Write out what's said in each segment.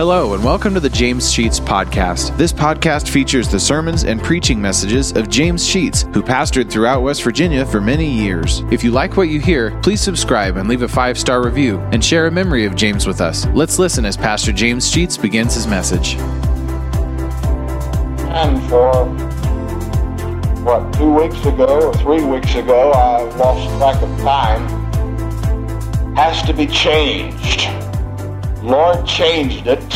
Hello, and welcome to the James Sheets Podcast. This podcast features the sermons and preaching messages of James Sheets, who pastored throughout West Virginia for many years. If you like what you hear, please subscribe and leave a five star review and share a memory of James with us. Let's listen as Pastor James Sheets begins his message. And for what, two weeks ago or three weeks ago, I lost track of time, has to be changed. Lord changed it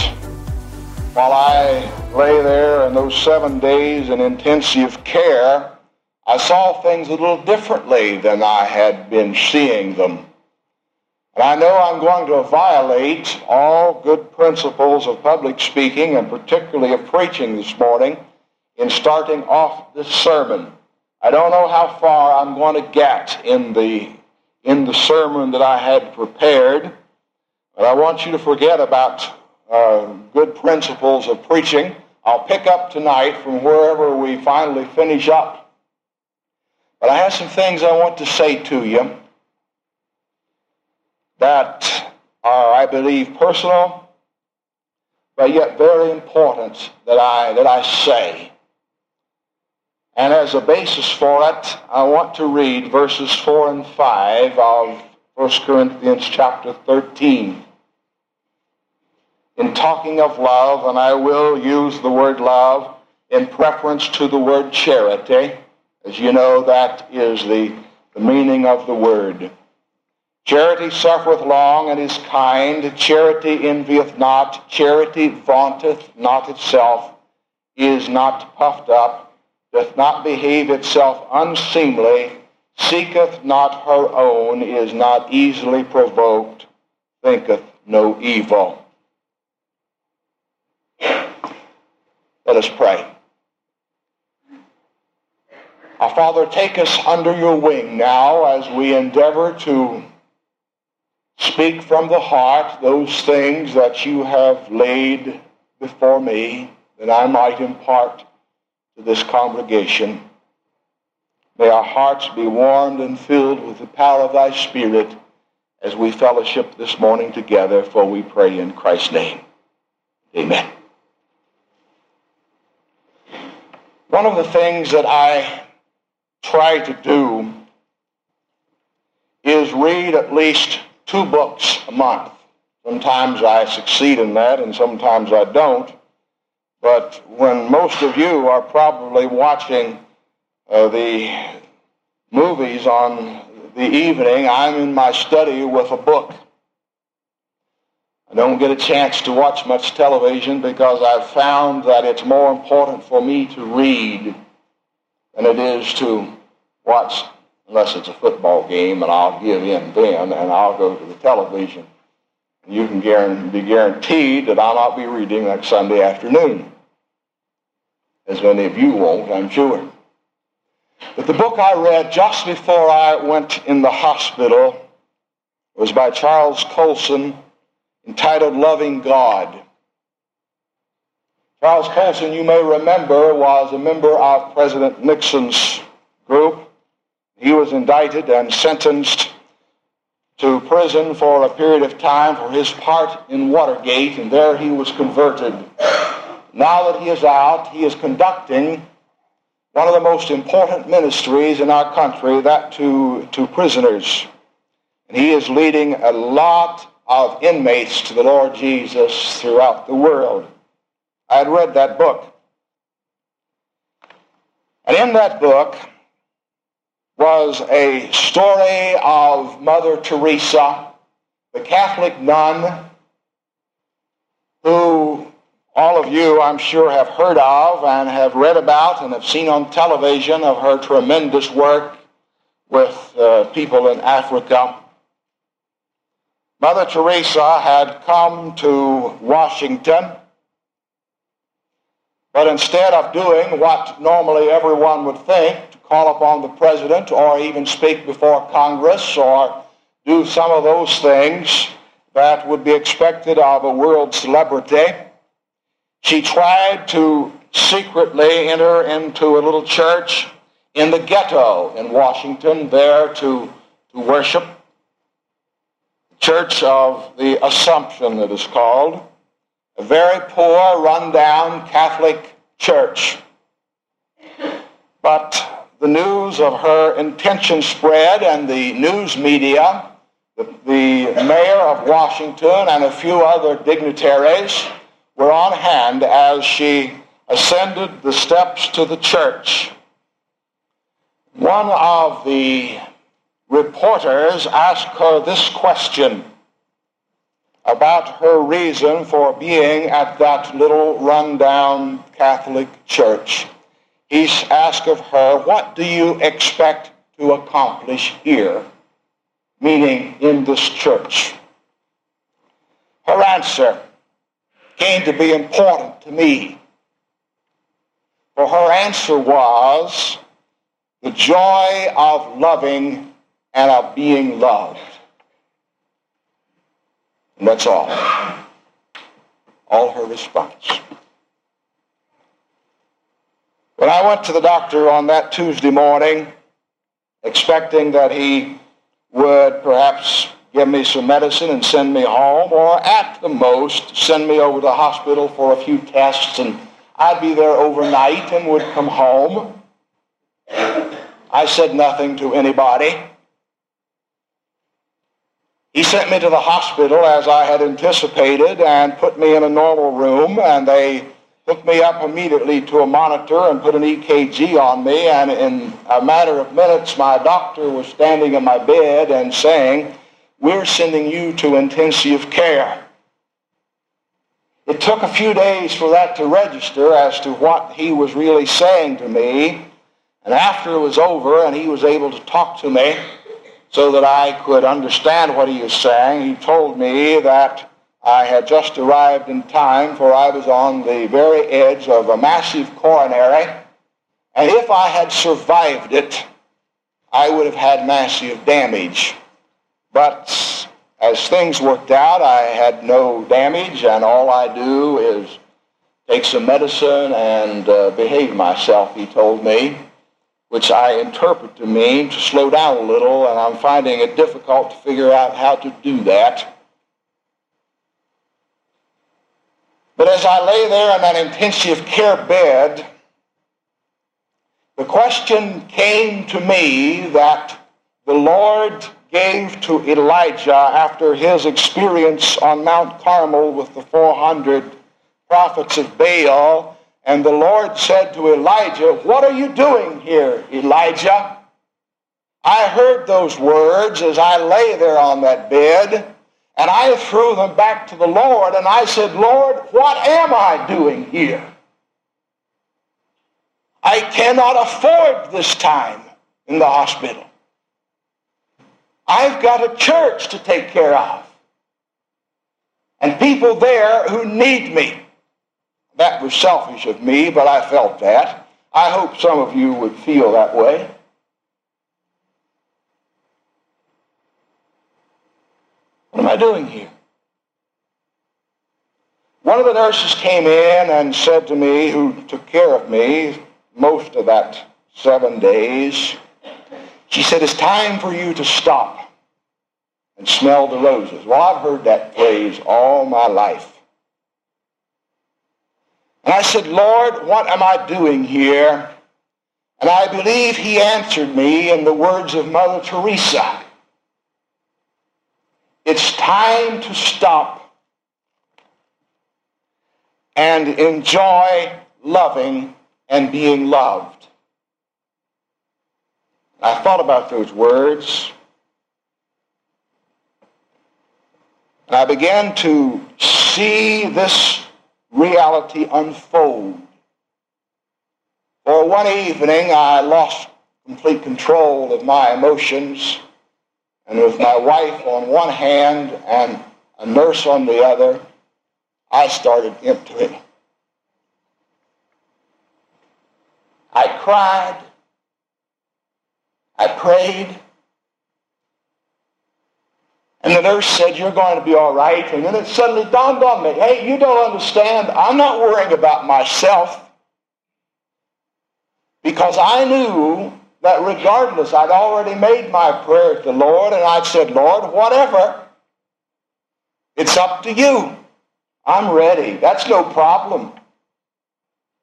while I lay there in those seven days in intensive care. I saw things a little differently than I had been seeing them. And I know I'm going to violate all good principles of public speaking and particularly of preaching this morning in starting off this sermon. I don't know how far I'm going to get in the, in the sermon that I had prepared. But I want you to forget about uh, good principles of preaching. I'll pick up tonight from wherever we finally finish up. But I have some things I want to say to you that are, I believe, personal, but yet very important that I, that I say. And as a basis for it, I want to read verses 4 and 5 of 1 Corinthians chapter 13 in talking of love, and I will use the word love in preference to the word charity. As you know, that is the, the meaning of the word. Charity suffereth long and is kind. Charity envieth not. Charity vaunteth not itself, is not puffed up, doth not behave itself unseemly, seeketh not her own, is not easily provoked, thinketh no evil. Let us pray. Our Father, take us under your wing now as we endeavor to speak from the heart those things that you have laid before me that I might impart to this congregation. May our hearts be warmed and filled with the power of thy Spirit as we fellowship this morning together, for we pray in Christ's name. Amen. One of the things that I try to do is read at least two books a month. Sometimes I succeed in that and sometimes I don't. But when most of you are probably watching uh, the movies on the evening, I'm in my study with a book. I don't get a chance to watch much television because I've found that it's more important for me to read than it is to watch, unless it's a football game, and I'll give in then, and I'll go to the television. You can be guaranteed that I'll not be reading next Sunday afternoon, as many of you won't, I'm sure. But the book I read just before I went in the hospital was by Charles Colson entitled Loving God. Charles Colson, you may remember, was a member of President Nixon's group. He was indicted and sentenced to prison for a period of time for his part in Watergate, and there he was converted. Now that he is out, he is conducting one of the most important ministries in our country, that to, to prisoners. And he is leading a lot of inmates to the Lord Jesus throughout the world. I had read that book. And in that book was a story of Mother Teresa, the Catholic nun who all of you, I'm sure, have heard of and have read about and have seen on television of her tremendous work with uh, people in Africa Mother Teresa had come to Washington, but instead of doing what normally everyone would think, to call upon the president or even speak before Congress or do some of those things that would be expected of a world celebrity, she tried to secretly enter into a little church in the ghetto in Washington there to, to worship Church of the Assumption, it is called. a very poor, run-down Catholic church. But the news of her intention spread and the news media, the, the mayor of Washington and a few other dignitaries were on hand as she ascended the steps to the church. One of the reporters asked her this question about her reason for being at that little rundown Catholic church. He asked of her, What do you expect to accomplish here? Meaning in this church. Her answer came to be important to me. For her answer was the joy of loving and of being loved. And that's all. All her response. When I went to the doctor on that Tuesday morning, expecting that he would perhaps give me some medicine and send me home, or at the most send me over to the hospital for a few tests, and I'd be there overnight and would come home. I said nothing to anybody. He sent me to the hospital as I had anticipated and put me in a normal room, and they hooked me up immediately to a monitor and put an EKG on me, and in a matter of minutes, my doctor was standing in my bed and saying, we're sending you to intensive care. It took a few days for that to register as to what he was really saying to me. And after it was over and he was able to talk to me so that I could understand what he was saying, he told me that I had just arrived in time for I was on the very edge of a massive coronary. And if I had survived it, I would have had massive damage. But as things worked out, I had no damage, and all I do is take some medicine and uh, behave myself, he told me, which I interpret to mean to slow down a little, and I'm finding it difficult to figure out how to do that. But as I lay there in that intensive care bed, the question came to me that the Lord gave to Elijah after his experience on Mount Carmel with the 400 prophets of Baal. And the Lord said to Elijah, What are you doing here, Elijah? I heard those words as I lay there on that bed, and I threw them back to the Lord, and I said, Lord, what am I doing here? I cannot afford this time in the hospital. I've got a church to take care of. And people there who need me. That was selfish of me, but I felt that. I hope some of you would feel that way. What am I doing here? One of the nurses came in and said to me, who took care of me most of that seven days, she said, it's time for you to stop and smell the roses. Well, I've heard that phrase all my life. And I said, Lord, what am I doing here? And I believe he answered me in the words of Mother Teresa. It's time to stop and enjoy loving and being loved. I thought about those words. And I began to see this reality unfold. For one evening, I lost complete control of my emotions. And with my wife on one hand and a nurse on the other, I started emptying. I cried. I prayed. And the nurse said, you're going to be all right. And then it suddenly dawned on me, hey, you don't understand. I'm not worrying about myself. Because I knew that regardless, I'd already made my prayer to the Lord, and I'd said, Lord, whatever, it's up to you. I'm ready. That's no problem.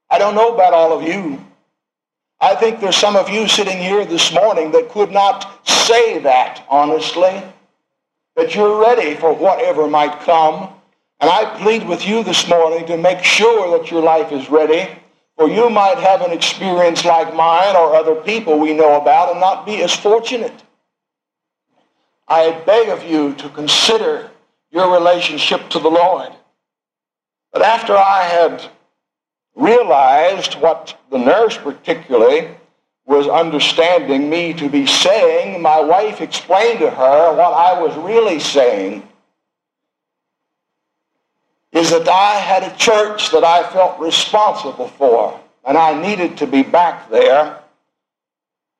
I don't know about all of you. I think there's some of you sitting here this morning that could not say that honestly, that you're ready for whatever might come. And I plead with you this morning to make sure that your life is ready, for you might have an experience like mine or other people we know about and not be as fortunate. I beg of you to consider your relationship to the Lord. But after I had realized what the nurse particularly was understanding me to be saying, my wife explained to her what I was really saying is that I had a church that I felt responsible for, and I needed to be back there.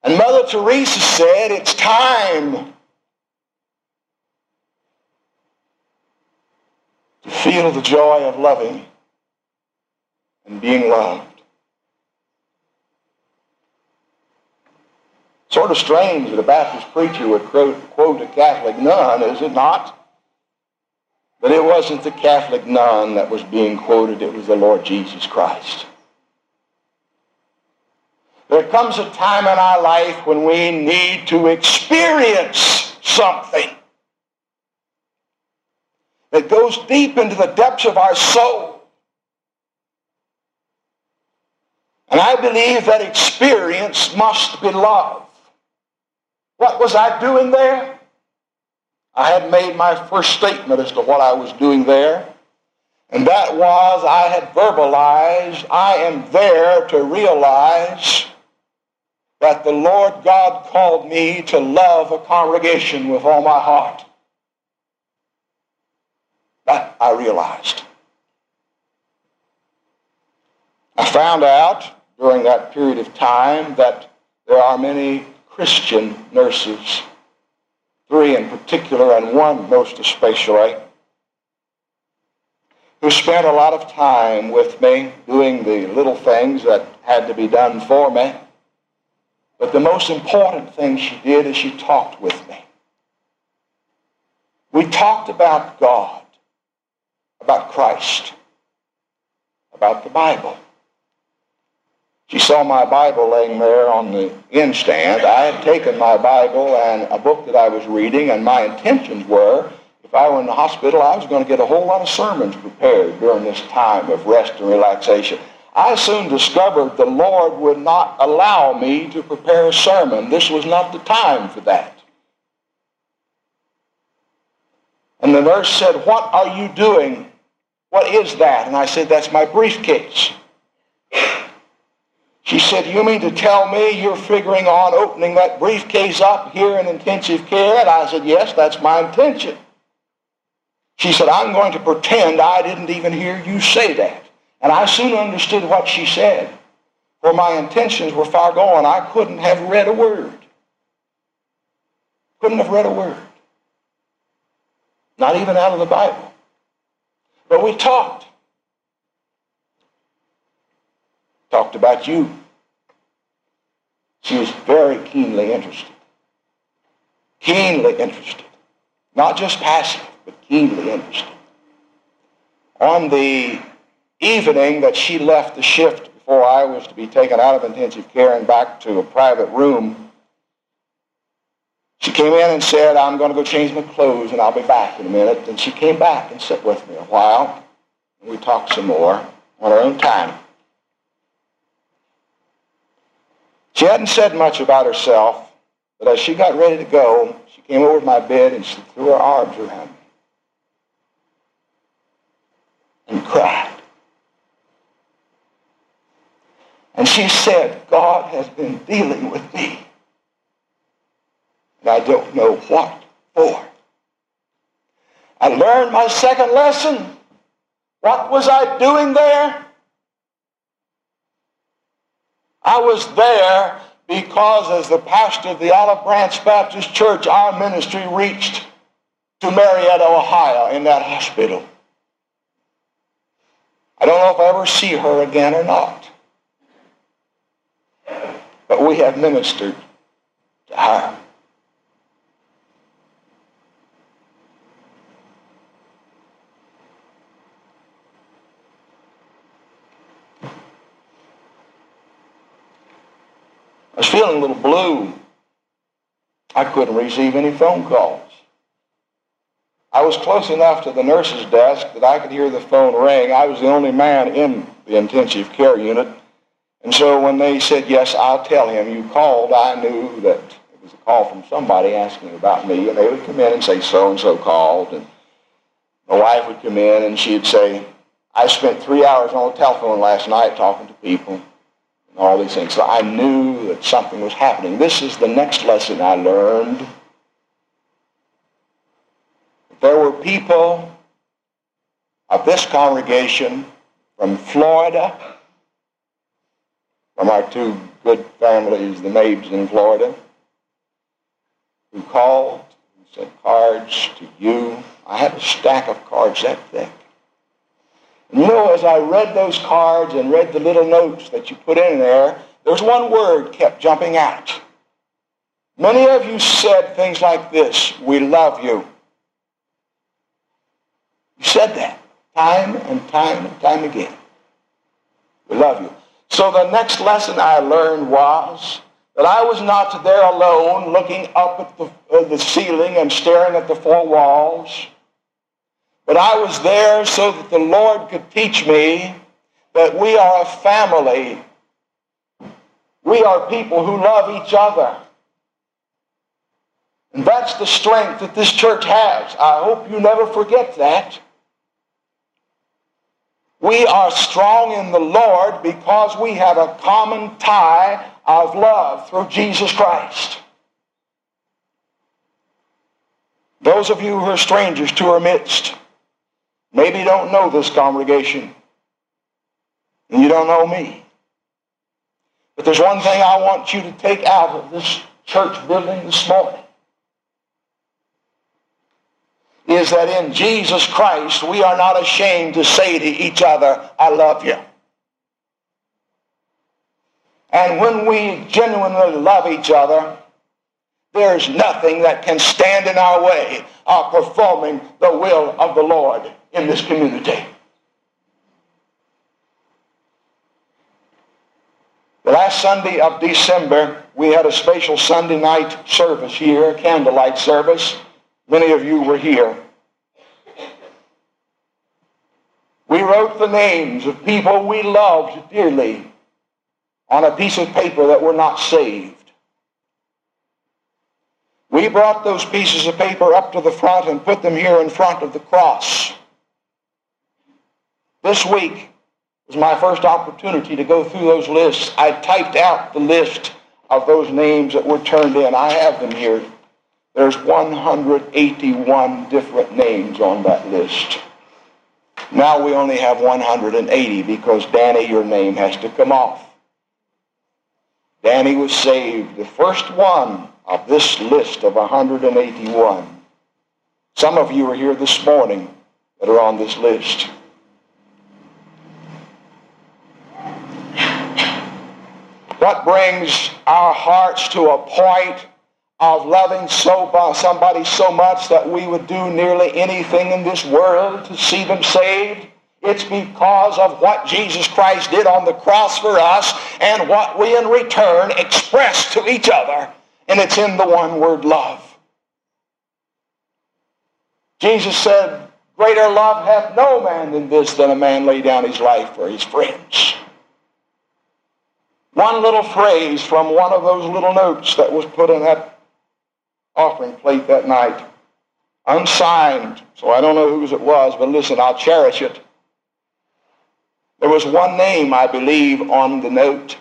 And Mother Teresa said, it's time to feel the joy of loving and being loved. Sort of strange that a Baptist preacher would quote a Catholic nun, is it not? But it wasn't the Catholic nun that was being quoted, it was the Lord Jesus Christ. There comes a time in our life when we need to experience something that goes deep into the depths of our soul. And I believe that experience must be love. What was I doing there? I had made my first statement as to what I was doing there. And that was I had verbalized, I am there to realize that the Lord God called me to love a congregation with all my heart. That I realized. I found out during that period of time that there are many Christian nurses, three in particular and one most especially, who spent a lot of time with me doing the little things that had to be done for me. But the most important thing she did is she talked with me. We talked about God about Christ, about the Bible. She saw my Bible laying there on the stand. I had taken my Bible and a book that I was reading, and my intentions were if I were in the hospital, I was going to get a whole lot of sermons prepared during this time of rest and relaxation. I soon discovered the Lord would not allow me to prepare a sermon. This was not the time for that. And the nurse said, What are you doing what is that? And I said, That's my briefcase. She said, You mean to tell me you're figuring on opening that briefcase up here in intensive care? And I said, Yes, that's my intention. She said, I'm going to pretend I didn't even hear you say that. And I soon understood what she said. For my intentions were far gone. I couldn't have read a word. Couldn't have read a word. Not even out of the Bible. But we talked. Talked about you. She was very keenly interested. Keenly interested. Not just passive, but keenly interested. On the evening that she left the shift before I was to be taken out of intensive care and back to a private room, she came in and said, I'm going to go change my clothes and I'll be back in a minute. And she came back and sat with me a while. And we talked some more on our own time. She hadn't said much about herself, but as she got ready to go, she came over to my bed and she threw her arms around me and cried. And she said, God has been dealing with me and I don't know what for. I learned my second lesson. What was I doing there? I was there because as the pastor of the Olive Branch Baptist Church, our ministry reached to Marietta, Ohio in that hospital. I don't know if I ever see her again or not. But we have ministered to her. Was feeling a little blue. I couldn't receive any phone calls. I was close enough to the nurse's desk that I could hear the phone ring. I was the only man in the intensive care unit. And so when they said, yes, I'll tell him you called, I knew that it was a call from somebody asking about me. And they would come in and say, so-and-so called. And my wife would come in and she'd say, I spent three hours on the telephone last night talking to people all these things. So I knew that something was happening. This is the next lesson I learned there were people of this congregation from Florida, from our two good families, the Mabes in Florida, who called and sent cards to you. I had a stack of cards that thick. You know, as I read those cards and read the little notes that you put in there, there's one word kept jumping out. Many of you said things like this, we love you. You said that time and time and time again. We love you. So the next lesson I learned was that I was not there alone looking up at the, uh, the ceiling and staring at the four walls. But I was there so that the Lord could teach me that we are a family. We are people who love each other. And that's the strength that this church has. I hope you never forget that. We are strong in the Lord because we have a common tie of love through Jesus Christ. Those of you who are strangers to our midst maybe you don't know this congregation and you don't know me. But there's one thing I want you to take out of this church building this morning. is that in Jesus Christ, we are not ashamed to say to each other, I love you. And when we genuinely love each other, there's nothing that can stand in our way of performing the will of the Lord in this community. The last Sunday of December, we had a special Sunday night service here, a candlelight service. Many of you were here. We wrote the names of people we loved dearly on a piece of paper that were not saved. We brought those pieces of paper up to the front and put them here in front of the cross. This week was my first opportunity to go through those lists. I typed out the list of those names that were turned in. I have them here. There's 181 different names on that list. Now we only have 180 because Danny, your name has to come off. Danny was saved, the first one of this list of 181. Some of you are here this morning that are on this list. What brings our hearts to a point of loving so uh, somebody so much that we would do nearly anything in this world to see them saved. It's because of what Jesus Christ did on the cross for us and what we in return express to each other. And it's in the one word love. Jesus said, Greater love hath no man than this, than a man lay down his life for his friends. One little phrase from one of those little notes that was put in that offering plate that night. Unsigned, so I don't know whose it was, but listen, I'll cherish it. There was one name, I believe, on the note,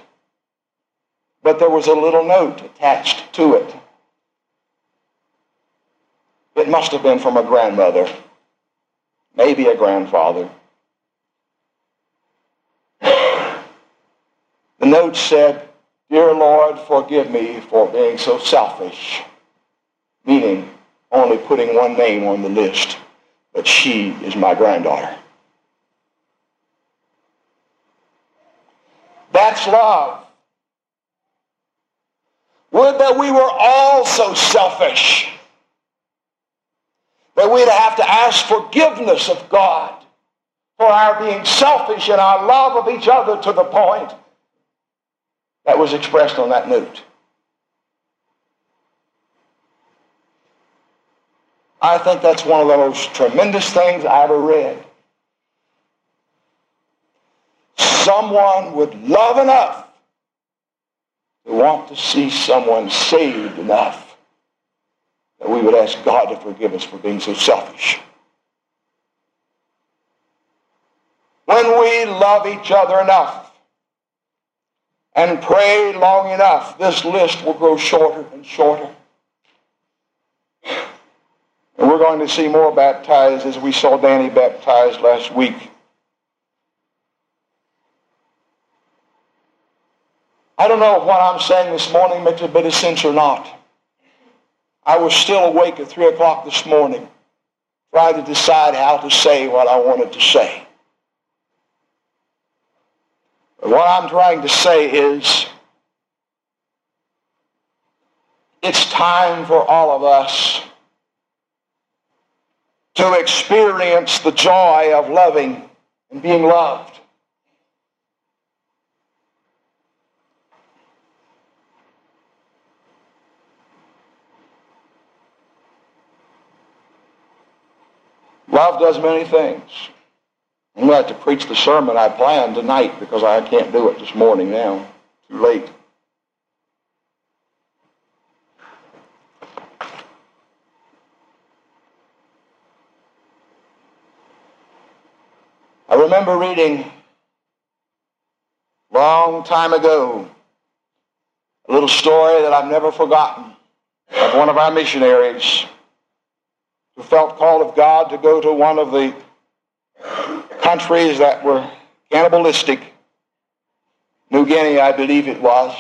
but there was a little note attached to it. It must have been from a grandmother, maybe a grandfather. The note said, Dear Lord, forgive me for being so selfish meaning only putting one name on the list, but she is my granddaughter. That's love. Would that we were all so selfish that we'd have to ask forgiveness of God for our being selfish in our love of each other to the point that was expressed on that note. I think that's one of the most tremendous things I ever read. Someone would love enough to want to see someone saved enough that we would ask God to forgive us for being so selfish. When we love each other enough and pray long enough, this list will grow shorter and shorter. And we're going to see more baptized as we saw Danny baptized last week. I don't know if what I'm saying this morning makes a bit of sense or not. I was still awake at 3 o'clock this morning, trying to decide how to say what I wanted to say. What I'm trying to say is it's time for all of us to experience the joy of loving and being loved. Love does many things. I'm going to have to preach the sermon I planned tonight because I can't do it this morning now. Too late. I remember reading long time ago a little story that I've never forgotten of one of our missionaries who felt called of God to go to one of the countries that were cannibalistic. New Guinea, I believe it was.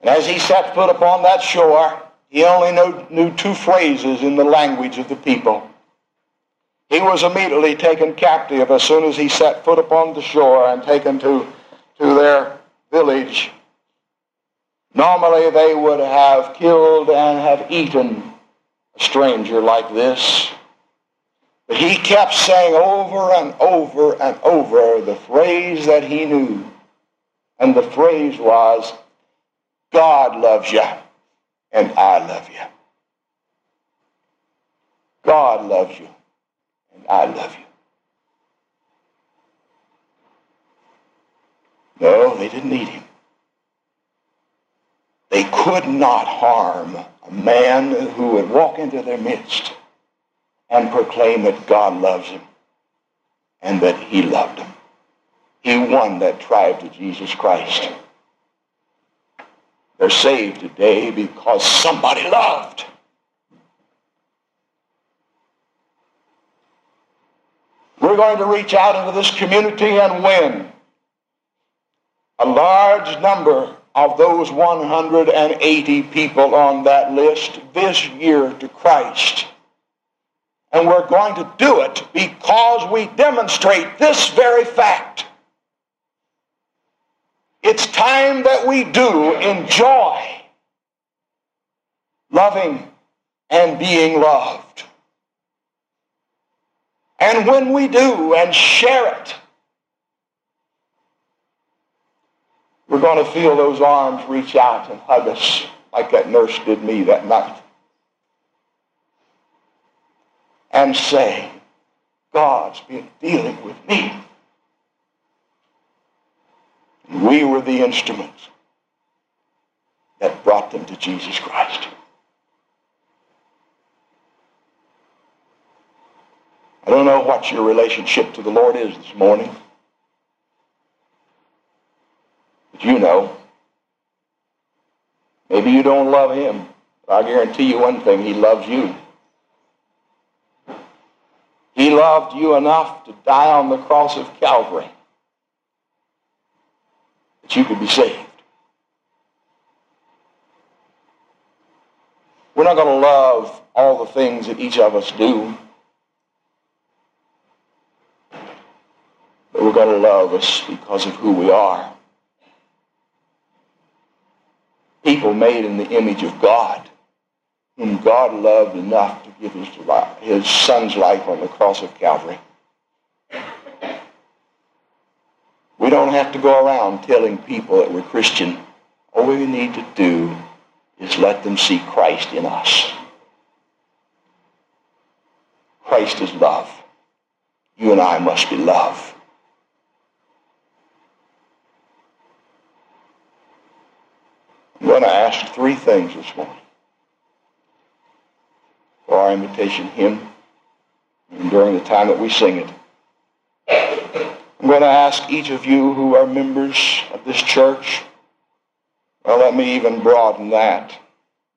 And as he set foot upon that shore, he only knew, knew two phrases in the language of the people. He was immediately taken captive as soon as he set foot upon the shore and taken to, to their village. Normally, they would have killed and have eaten a stranger like this. But he kept saying over and over and over the phrase that he knew. And the phrase was, God loves you and I love you. God loves you and I love you. No, they didn't need him. They could not harm a man who would walk into their midst and proclaim that God loves him and that he loved him. He won that tribe to Jesus Christ. They're saved today because somebody loved. We're going to reach out into this community and win a large number of those 180 people on that list this year to Christ. And we're going to do it because we demonstrate this very fact. It's time that we do enjoy loving and being loved. And when we do and share it, we're going to feel those arms reach out and hug us like that nurse did me that night. And say, God's been dealing with me. And we were the instruments that brought them to Jesus Christ. I don't know what your relationship to the Lord is this morning. But you know. Maybe you don't love him. But I guarantee you one thing, he loves you. He loved you enough to die on the cross of Calvary that you could be saved. We're not going to love all the things that each of us do. But we're going to love us because of who we are. People made in the image of God whom God loved enough give his, his son's life on the cross of Calvary. We don't have to go around telling people that we're Christian. All we need to do is let them see Christ in us. Christ is love. You and I must be love. I'm going to ask three things this morning for our invitation hymn and during the time that we sing it. I'm going to ask each of you who are members of this church, well, let me even broaden that,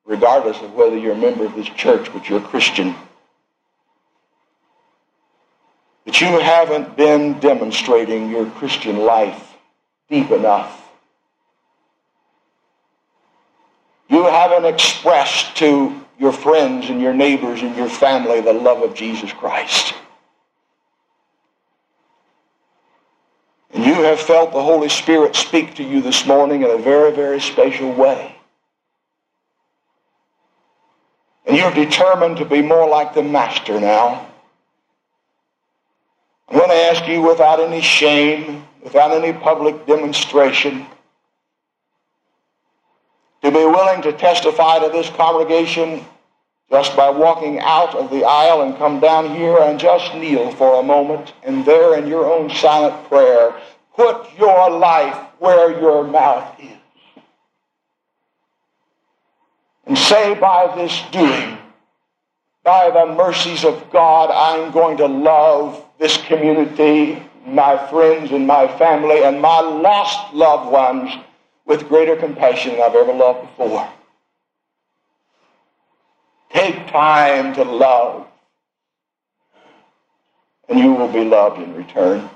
regardless of whether you're a member of this church, but you're a Christian, that you haven't been demonstrating your Christian life deep enough. You haven't expressed to your friends and your neighbors and your family the love of Jesus Christ. And you have felt the Holy Spirit speak to you this morning in a very, very special way. And you're determined to be more like the Master now. I'm going to ask you without any shame, without any public demonstration, to be willing to testify to this congregation just by walking out of the aisle and come down here and just kneel for a moment and there in your own silent prayer, put your life where your mouth is. And say by this doing, by the mercies of God, I'm going to love this community, my friends and my family, and my lost loved ones with greater compassion than I've ever loved before. Take time to love, and you will be loved in return.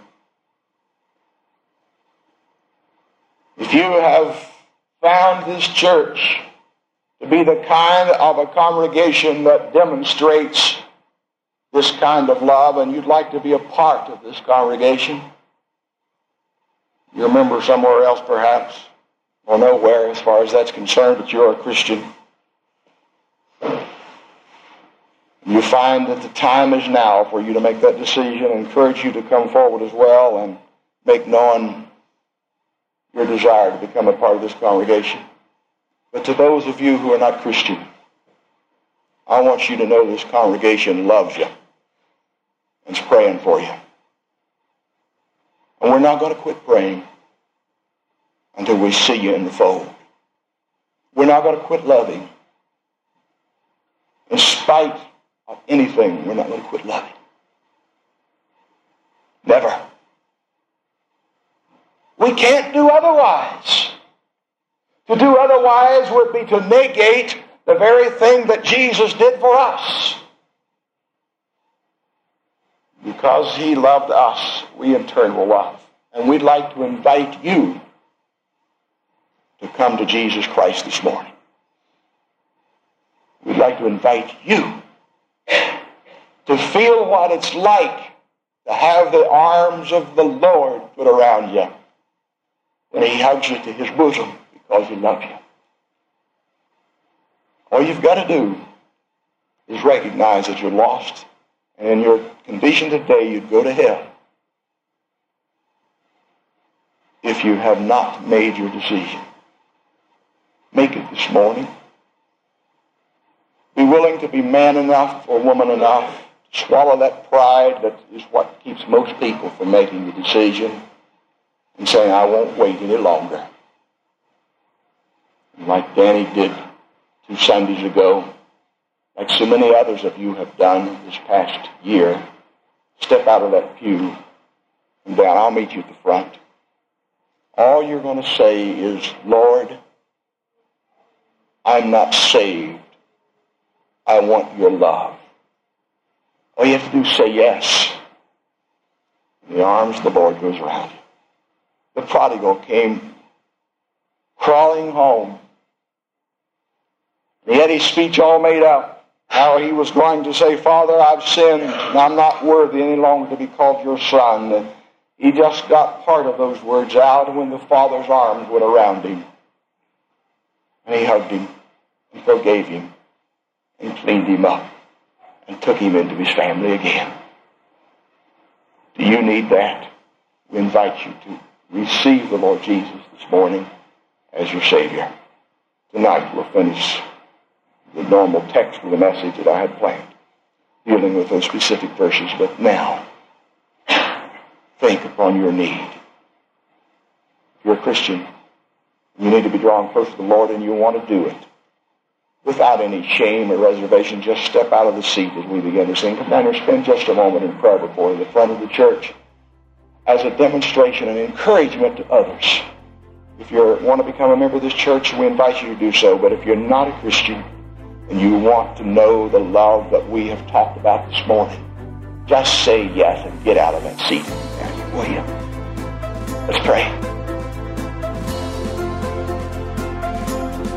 If you have found this church to be the kind of a congregation that demonstrates this kind of love, and you'd like to be a part of this congregation, you're a member somewhere else perhaps, or nowhere as far as that's concerned, but you're a Christian. You find that the time is now for you to make that decision. I encourage you to come forward as well and make known your desire to become a part of this congregation. But to those of you who are not Christian, I want you to know this congregation loves you and is praying for you. And we're not going to quit praying until we see you in the fold. We're not going to quit loving in spite of anything, we're not going to quit loving. Never. We can't do otherwise. To do otherwise would be to negate the very thing that Jesus did for us. Because he loved us, we in turn will love. And we'd like to invite you to come to Jesus Christ this morning. We'd like to invite you to feel what it's like to have the arms of the Lord put around you when he hugs you to his bosom because he loves you. All you've got to do is recognize that you're lost. And in your condition today, you'd go to hell if you have not made your decision. Make it this morning. Be willing to be man enough or woman enough to swallow that pride that is what keeps most people from making the decision and saying, I won't wait any longer. And like Danny did two Sundays ago, like so many others of you have done this past year, step out of that pew and down. I'll meet you at the front. All you're going to say is, Lord, I'm not saved. I want your love. All you have to do is say yes. In the arms of the Lord goes around you. The prodigal came crawling home. He had his speech all made up. How he was going to say, Father, I've sinned, and I'm not worthy any longer to be called your son. He just got part of those words out when the Father's arms went around him. And he hugged him and forgave him and cleaned him up and took him into his family again. Do you need that? We invite you to receive the Lord Jesus this morning as your Savior. Tonight we'll finish the normal text of the message that I had planned. dealing with those specific verses. But now, think upon your need. If you're a Christian, you need to be drawn close to the Lord and you want to do it. Without any shame or reservation, just step out of the seat as we begin to sing. Come here, spend just a moment in prayer before the front of the church as a demonstration and encouragement to others. If you want to become a member of this church, we invite you to do so. But if you're not a Christian and you want to know the love that we have talked about this morning, just say yes and get out of that seat. Will you? Let's pray.